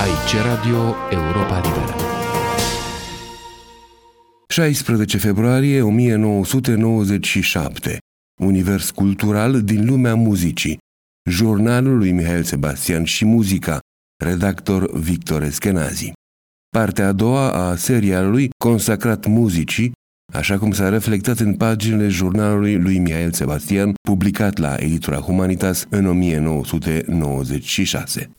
Aici Radio Europa Liberă. 16 februarie 1997 Univers cultural din lumea muzicii. Jurnalul lui Mihail Sebastian și muzica. Redactor Victor Eskenazi Partea a doua a serialului consacrat muzicii așa cum s-a reflectat în paginile jurnalului lui Mihail Sebastian, publicat la Editura Humanitas în 1996.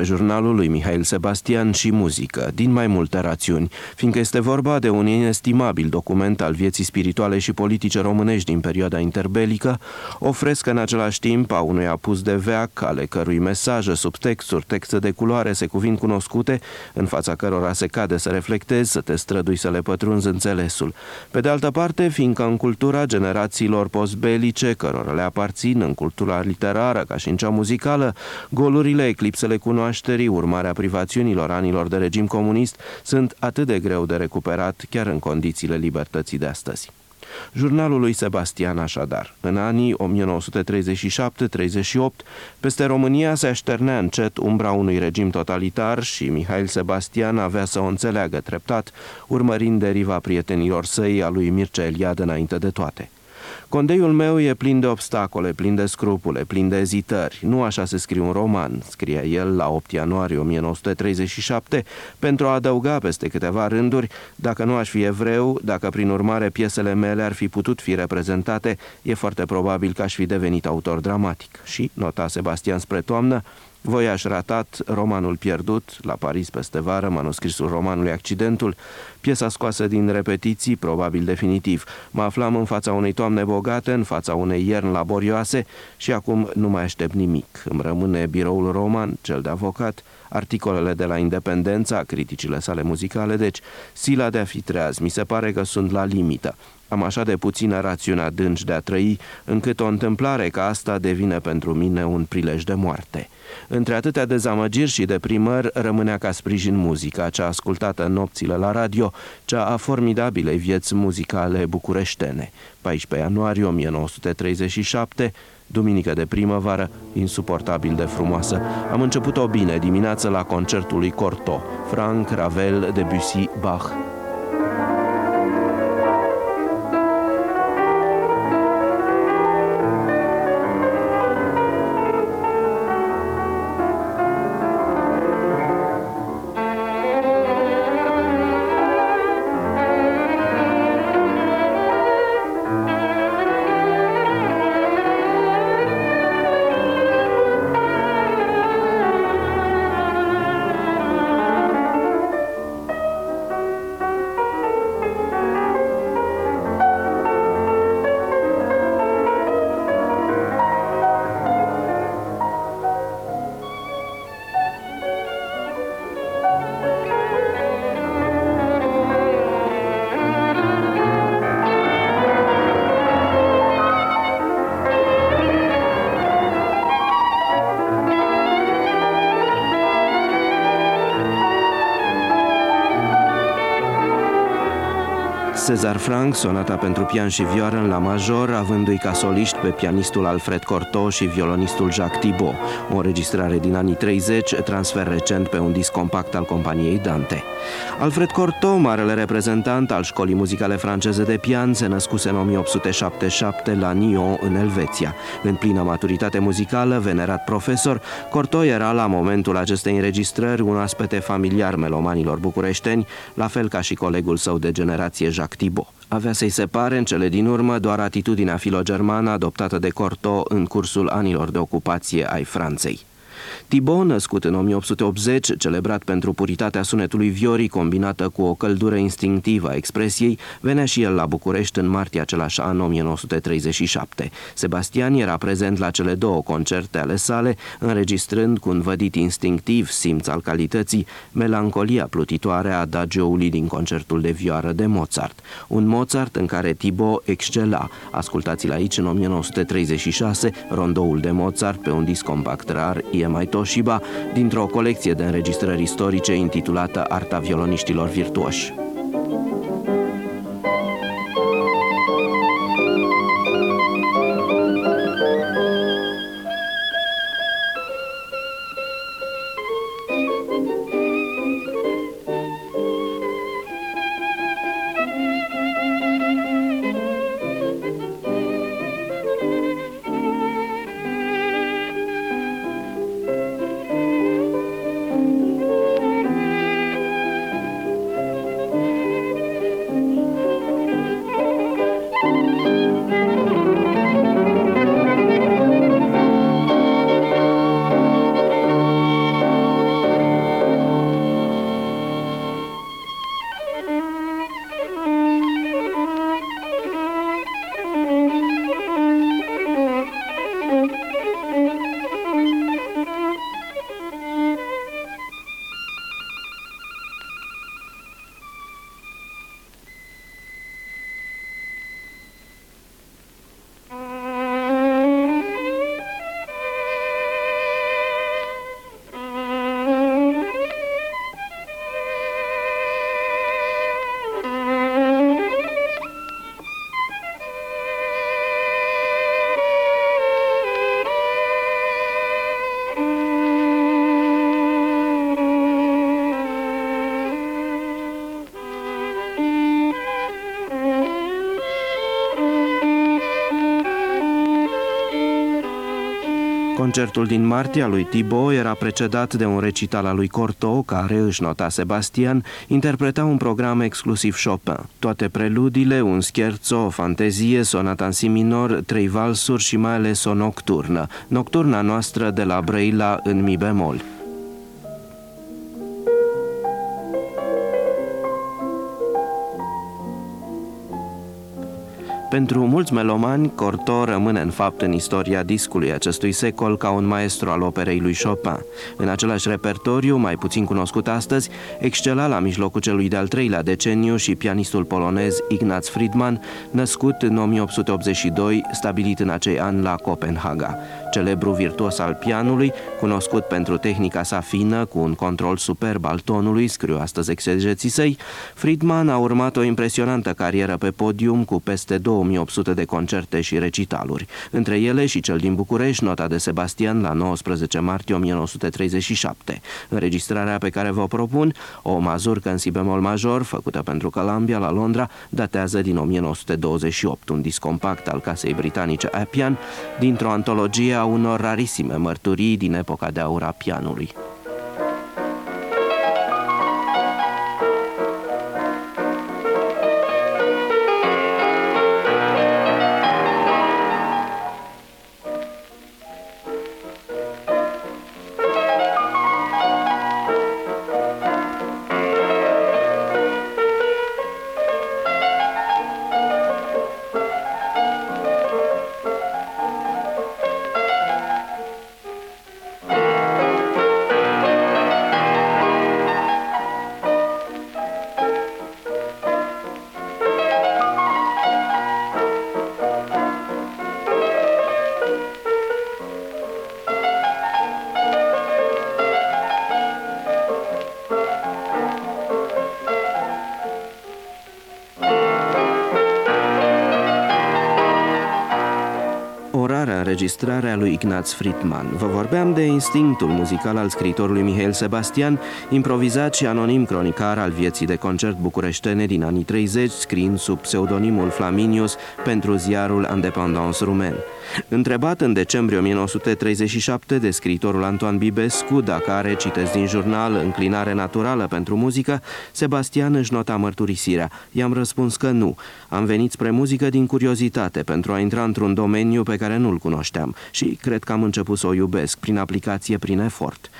Despre jurnalul lui Mihail Sebastian și muzică, din mai multe rațiuni, fiindcă este vorba de un inestimabil document al vieții spirituale și politice românești din perioada interbelică, o frescă în același timp a unui apus de veac, ale cărui mesaje, subtexturi, texte de culoare se cuvin cunoscute, în fața cărora se cade să reflectezi, să te strădui să le pătrunzi înțelesul. Pe de altă parte, fiindcă în cultura generațiilor postbelice, cărora le aparțin, în cultura literară, ca și în cea muzicală, golurile, eclipsele cunoașterii, urmarea privațiunilor anilor de regim comunist, sunt atât de greu de recuperat chiar în condițiile libertății de astăzi. Jurnalul lui Sebastian așadar. În anii 1937-38, peste România se așternea încet umbra unui regim totalitar și Mihail Sebastian avea să o înțeleagă treptat, urmărind deriva prietenilor săi a lui Mircea Eliade înainte de toate. Condeiul meu e plin de obstacole, plin de scrupule, plin de ezitări. Nu așa se scrie un roman, scrie el la 8 ianuarie 1937, pentru a adăuga peste câteva rânduri, dacă nu aș fi evreu, dacă prin urmare piesele mele ar fi putut fi reprezentate, e foarte probabil că aș fi devenit autor dramatic. Și, nota Sebastian spre toamnă, Voiaș ratat, romanul pierdut, la Paris peste vară, manuscrisul romanului Accidentul, piesa scoasă din repetiții, probabil definitiv. Mă aflam în fața unei toamne bogate, în fața unei ierni laborioase și acum nu mai aștept nimic. Îmi rămâne biroul roman, cel de avocat, articolele de la Independența, criticile sale muzicale, deci sila de a fi treaz. Mi se pare că sunt la limită. Am așa de puțină rațiune adânci de a trăi, încât o întâmplare ca asta devine pentru mine un prilej de moarte. Între atâtea dezamăgiri și deprimări rămânea ca sprijin muzica, cea ascultată în nopțile la radio, cea a formidabilei vieți muzicale bucureștene. 14 ianuarie 1937, duminică de primăvară, insuportabil de frumoasă. Am început-o bine dimineață la concertul lui Cortot, Frank, Ravel, Debussy, Bach. Cezar Frank, sonata pentru pian și vioară în la major, avându-i ca soliști pe pianistul Alfred Cortot și violonistul Jacques Thibault, o înregistrare din anii 30, transfer recent pe un disc compact al companiei Dante. Alfred Cortot, marele reprezentant al școlii muzicale franceze de pian, se născuse în 1877 la Nyon, în Elveția. În plină maturitate muzicală, venerat profesor, Cortot era la momentul acestei înregistrări un aspete familiar melomanilor bucureșteni, la fel ca și colegul său de generație Jacques Thibault. Avea să-i separe în cele din urmă doar atitudinea filogermană adoptată de Cortot în cursul anilor de ocupație ai Franței. Thibaut, născut în 1880, celebrat pentru puritatea sunetului viorii combinată cu o căldură instinctivă a expresiei, venea și el la București în martie același an 1937. Sebastian era prezent la cele două concerte ale sale, înregistrând cu un vădit instinctiv simț al calității melancolia plutitoare a adagioului din concertul de vioară de Mozart. Un Mozart în care Thibaut excela. Ascultați-l aici în 1936, rondoul de Mozart pe un disc compact rar, Iemai Toshiba, dintr-o colecție de înregistrări istorice intitulată Arta violoniștilor virtuoși. Concertul din martie al lui Thibaut era precedat de un recital al lui Cortot, care, își nota Sebastian, interpreta un program exclusiv Chopin. Toate preludiile, un scherzo, o fantezie, sonata în si minor, trei valsuri și mai ales o nocturnă. Nocturna noastră de la Breila în mi bemol. Pentru mulți melomani, Cortot rămâne în fapt în istoria discului acestui secol ca un maestru al operei lui Chopin. În același repertoriu, mai puțin cunoscut astăzi, excela la mijlocul celui de-al treilea deceniu și pianistul polonez Ignaz Friedman, născut în 1882, stabilit în acei ani la Copenhaga. Celebru virtuos al pianului, cunoscut pentru tehnica sa fină, cu un control superb al tonului, scriu astăzi exegeții săi, Friedman a urmat o impresionantă carieră pe podium cu peste 2800 de concerte și recitaluri. Între ele și cel din București, nota de Sebastian la 19 martie 1937. Înregistrarea pe care vă propun, o mazurcă în si bemol major, făcută pentru Columbia la Londra, datează din 1928, un disc compact al casei britanice Appian, dintr-o antologie a unor rarisime mărturii din epoca de aur a pianului. Înregistrarea lui Ignaz Friedman. Vă vorbeam de instinctul muzical al scriitorului Mihail Sebastian, improvizat și anonim cronicar al vieții de concert bucureștene din anii 30, scriind sub pseudonimul Flaminius pentru ziarul Independence Rumen. Întrebat în decembrie 1937 de scriitorul Antoine Bibescu dacă are, citesc din jurnal, înclinare naturală pentru muzică, Sebastian își nota mărturisirea. I-am răspuns că nu. Am venit spre muzică din curiozitate, pentru a intra într-un domeniu pe care nu-l cunoșteam și cred că am început să o iubesc, prin aplicație, prin efort.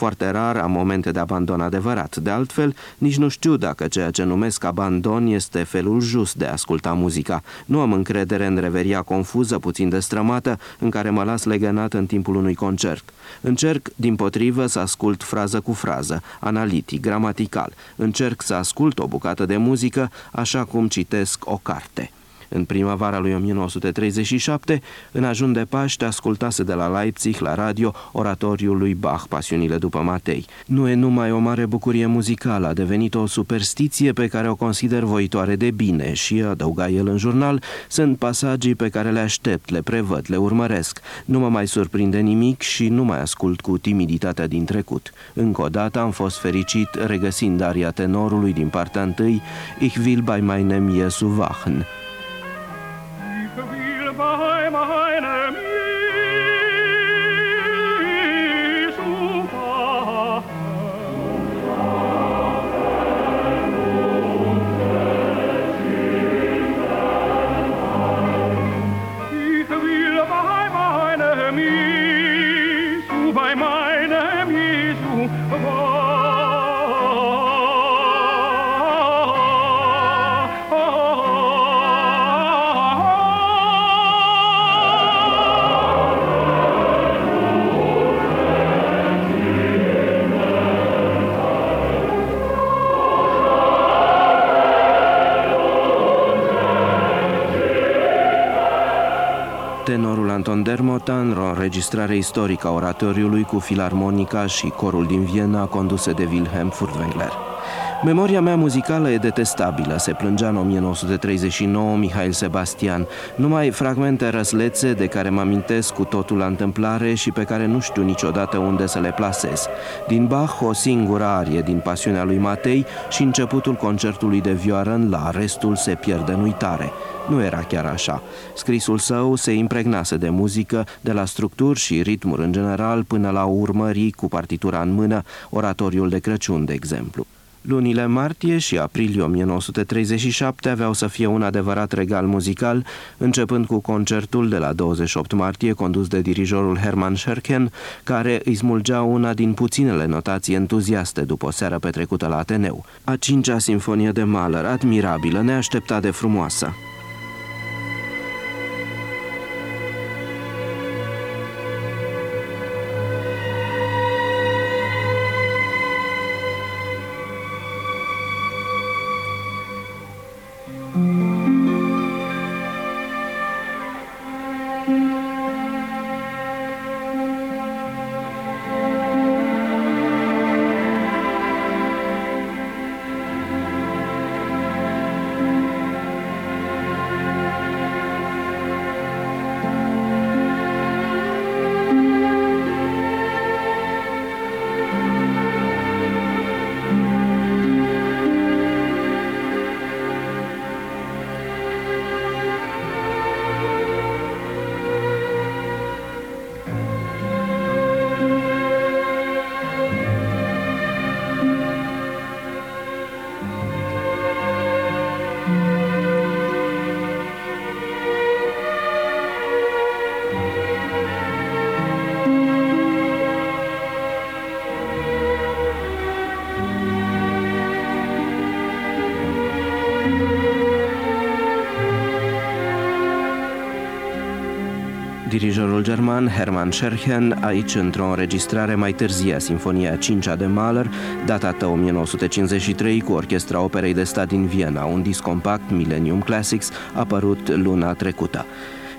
Foarte rar am momente de abandon adevărat. De altfel, nici nu știu dacă ceea ce numesc abandon este felul just de a asculta muzica. Nu am încredere în reveria confuză, puțin destrămată, în care mă las legănat în timpul unui concert. Încerc, din potrivă, să ascult frază cu frază, analitic, gramatical. Încerc să ascult o bucată de muzică așa cum citesc o carte. În primăvara lui 1937, în ajun de Paște, ascultase de la Leipzig la radio oratoriul lui Bach, Pasiunile după Matei. Nu e numai o mare bucurie muzicală, a devenit o superstiție pe care o consider voitoare de bine și, adăuga el în jurnal, sunt pasagii pe care le aștept, le prevăd, le urmăresc. Nu mă mai surprinde nimic și nu mai ascult cu timiditatea din trecut. Încă o dată am fost fericit regăsind aria tenorului din partea întâi Ich will bei meinem Jesu wachen, Anton Dermotan, o înregistrare istorică a oratoriului cu filarmonica și corul din Viena conduse de Wilhelm Furtwängler. Memoria mea muzicală e detestabilă, se plângea în 1939 Mihail Sebastian. Numai fragmente răslețe de care mă amintesc cu totul la întâmplare și pe care nu știu niciodată unde să le plasez. Din Bach, o singură arie din pasiunea lui Matei și începutul concertului de vioară la restul se pierde în uitare. Nu era chiar așa. Scrisul său se impregnase de muzică, de la structuri și ritmuri în general, până la urmări cu partitura în mână, oratoriul de Crăciun, de exemplu. Lunile martie și aprilie 1937 aveau să fie un adevărat regal muzical, începând cu concertul de la 28 martie condus de dirijorul Hermann Scherken, care îi smulgea una din puținele notații entuziaste după o seară petrecută la Ateneu. A cincea sinfonie de Mahler, admirabilă, neașteptat de frumoasă. Dirijorul german Hermann Scherchen, aici într-o înregistrare mai târzie a Sinfonia 5 de Mahler, datată 1953 cu Orchestra Operei de Stat din Viena, un disc compact Millennium Classics apărut luna trecută.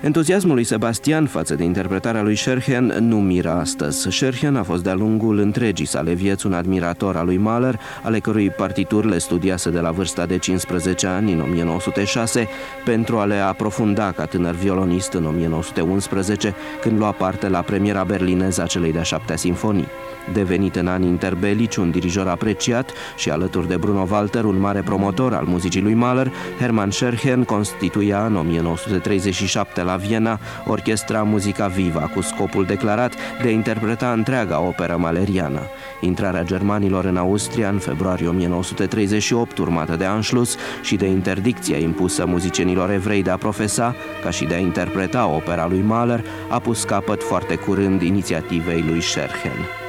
Entuziasmul lui Sebastian față de interpretarea lui Scherchen nu miră astăzi. Scherchen a fost de-a lungul întregii sale vieți un admirator al lui Mahler, ale cărui partituri le studiase de la vârsta de 15 ani în 1906 pentru a le aprofunda ca tânăr violonist în 1911, când lua parte la premiera berlineză a celei de-a șaptea sinfonii. Devenit în anii interbelici un dirijor apreciat și alături de Bruno Walter un mare promotor al muzicii lui Mahler, Hermann Scherchen constituia în 1937 la la Viena orchestra Muzica Viva cu scopul declarat de a interpreta întreaga operă maleriană. Intrarea germanilor în Austria în februarie 1938, urmată de Anschluss și de interdicția impusă muzicienilor evrei de a profesa, ca și de a interpreta opera lui Mahler, a pus capăt foarte curând inițiativei lui Scherchen.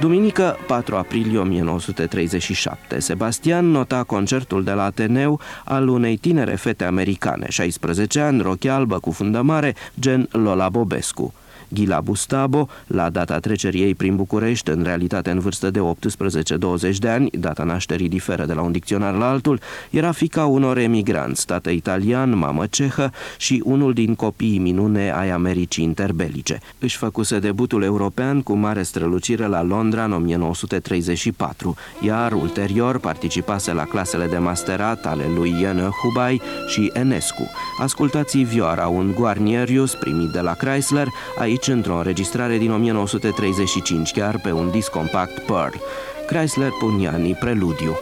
Duminică, 4 aprilie 1937, Sebastian nota concertul de la Ateneu al unei tinere fete americane, 16 ani, roche albă cu fundă mare, gen Lola Bobescu. Ghila Bustabo, la data trecerii ei prin București, în realitate în vârstă de 18-20 de ani, data nașterii diferă de la un dicționar la altul, era fica unor emigranți, tată italian, mamă cehă și unul din copiii minune ai Americii interbelice. Își făcuse debutul european cu mare strălucire la Londra în 1934, iar ulterior participase la clasele de masterat ale lui Iană Hubai și Enescu. Ascultați Vioara, un guarnierius primit de la Chrysler, aici aici într-o înregistrare din 1935, chiar pe un disc compact Pearl. Chrysler Pugnani, Preludiu.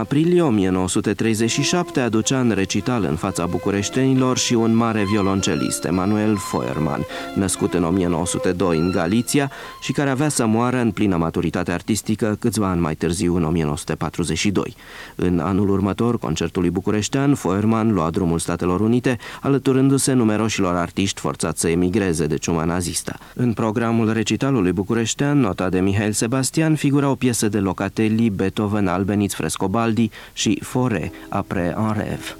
Aprilie 1937 aducea în recital în fața bucureștenilor și un mare violoncelist, Emanuel Feuermann, născut în 1902 în Galiția și care avea să moară în plină maturitate artistică câțiva ani mai târziu, în 1942. În anul următor, concertului bucureștean, Feuermann lua drumul Statelor Unite, alăturându-se numeroșilor artiști forțați să emigreze de ciuma nazistă. În programul recitalului bucureștean, nota de Mihail Sebastian, figura o piesă de Locatelli, Beethoven, Albeniz, Frescobaldi, Vivaldi și Fore, après un rêve.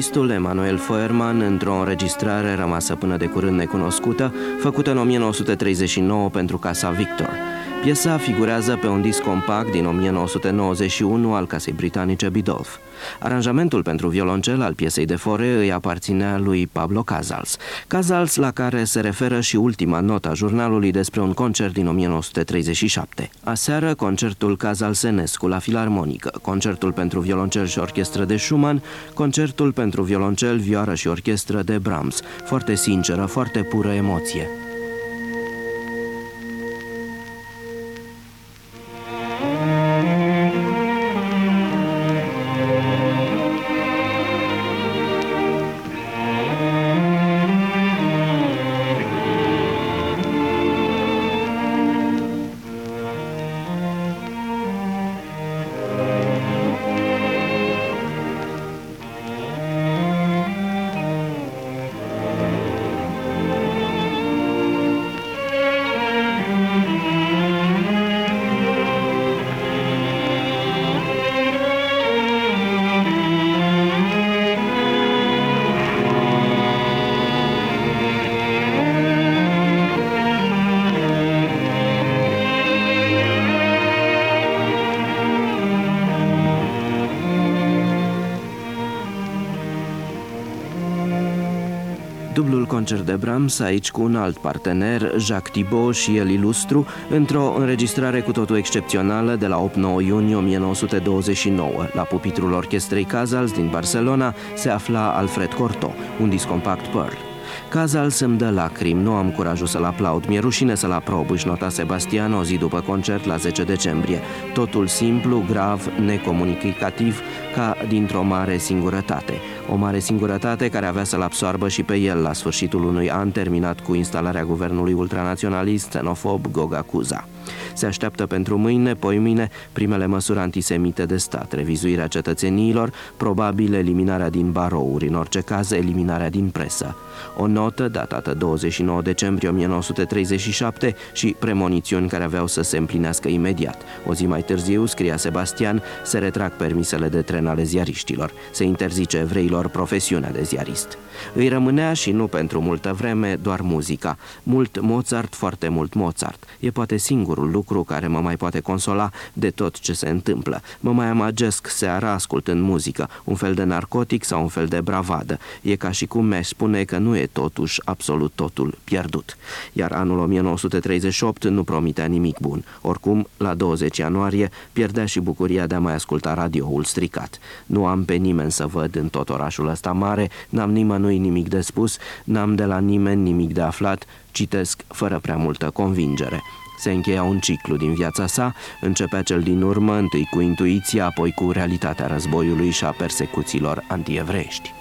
Violoncelistul Emanuel Feuermann, într-o înregistrare rămasă până de curând necunoscută, făcută în 1939 pentru Casa Victor. Piesa figurează pe un disc compact din 1991 al casei britanice Bidolf. Aranjamentul pentru violoncel al piesei de fore îi aparținea lui Pablo Casals. Casals la care se referă și ultima notă a jurnalului despre un concert din 1937. Aseară, concertul Casals-Enescu la Filarmonică, concertul pentru violoncel și orchestră de Schumann, concertul pentru violoncel, vioară și orchestră de Brahms. Foarte sinceră, foarte pură emoție. Dublul concert de Brahms, aici cu un alt partener, Jacques Thibault și el ilustru, într-o înregistrare cu totul excepțională de la 8-9 iunie 1929. La pupitrul orchestrei Casals din Barcelona se afla Alfred Cortot, un disc compact Pearl. Cazal să-mi dă lacrimi, nu am curajul să-l aplaud, mi-e rușine să-l aprob, își nota Sebastian o zi după concert la 10 decembrie. Totul simplu, grav, necomunicativ, ca dintr-o mare singurătate. O mare singurătate care avea să-l absoarbă și pe el la sfârșitul unui an terminat cu instalarea guvernului ultranaționalist, xenofob, Goga Cuza. Se așteaptă pentru mâine, poimine, primele măsuri antisemite de stat, revizuirea cetățeniilor, probabil eliminarea din barouri, în orice caz eliminarea din presă. O notă datată 29 decembrie 1937 și premonițiuni care aveau să se împlinească imediat. O zi mai târziu, scria Sebastian, se retrag permisele de tren ale ziariștilor. Se interzice evreilor profesiunea de ziarist. Îi rămânea și nu pentru multă vreme doar muzica. Mult Mozart, foarte mult Mozart. E poate singurul lucru care mă mai poate consola de tot ce se întâmplă. Mă mai amagesc seara ascultând muzică, un fel de narcotic sau un fel de bravadă. E ca și cum mi spune că nu e totuși absolut totul pierdut. Iar anul 1938 nu promitea nimic bun. Oricum, la 20 ianuarie pierdea și bucuria de a mai asculta radioul stricat. Nu am pe nimeni să văd în tot orașul ăsta mare, n-am nimănui nimic de spus, n-am de la nimeni nimic de aflat, citesc fără prea multă convingere. Se încheia un ciclu din viața sa, începea cel din urmă, întâi cu intuiția, apoi cu realitatea războiului și a persecuțiilor antievrești.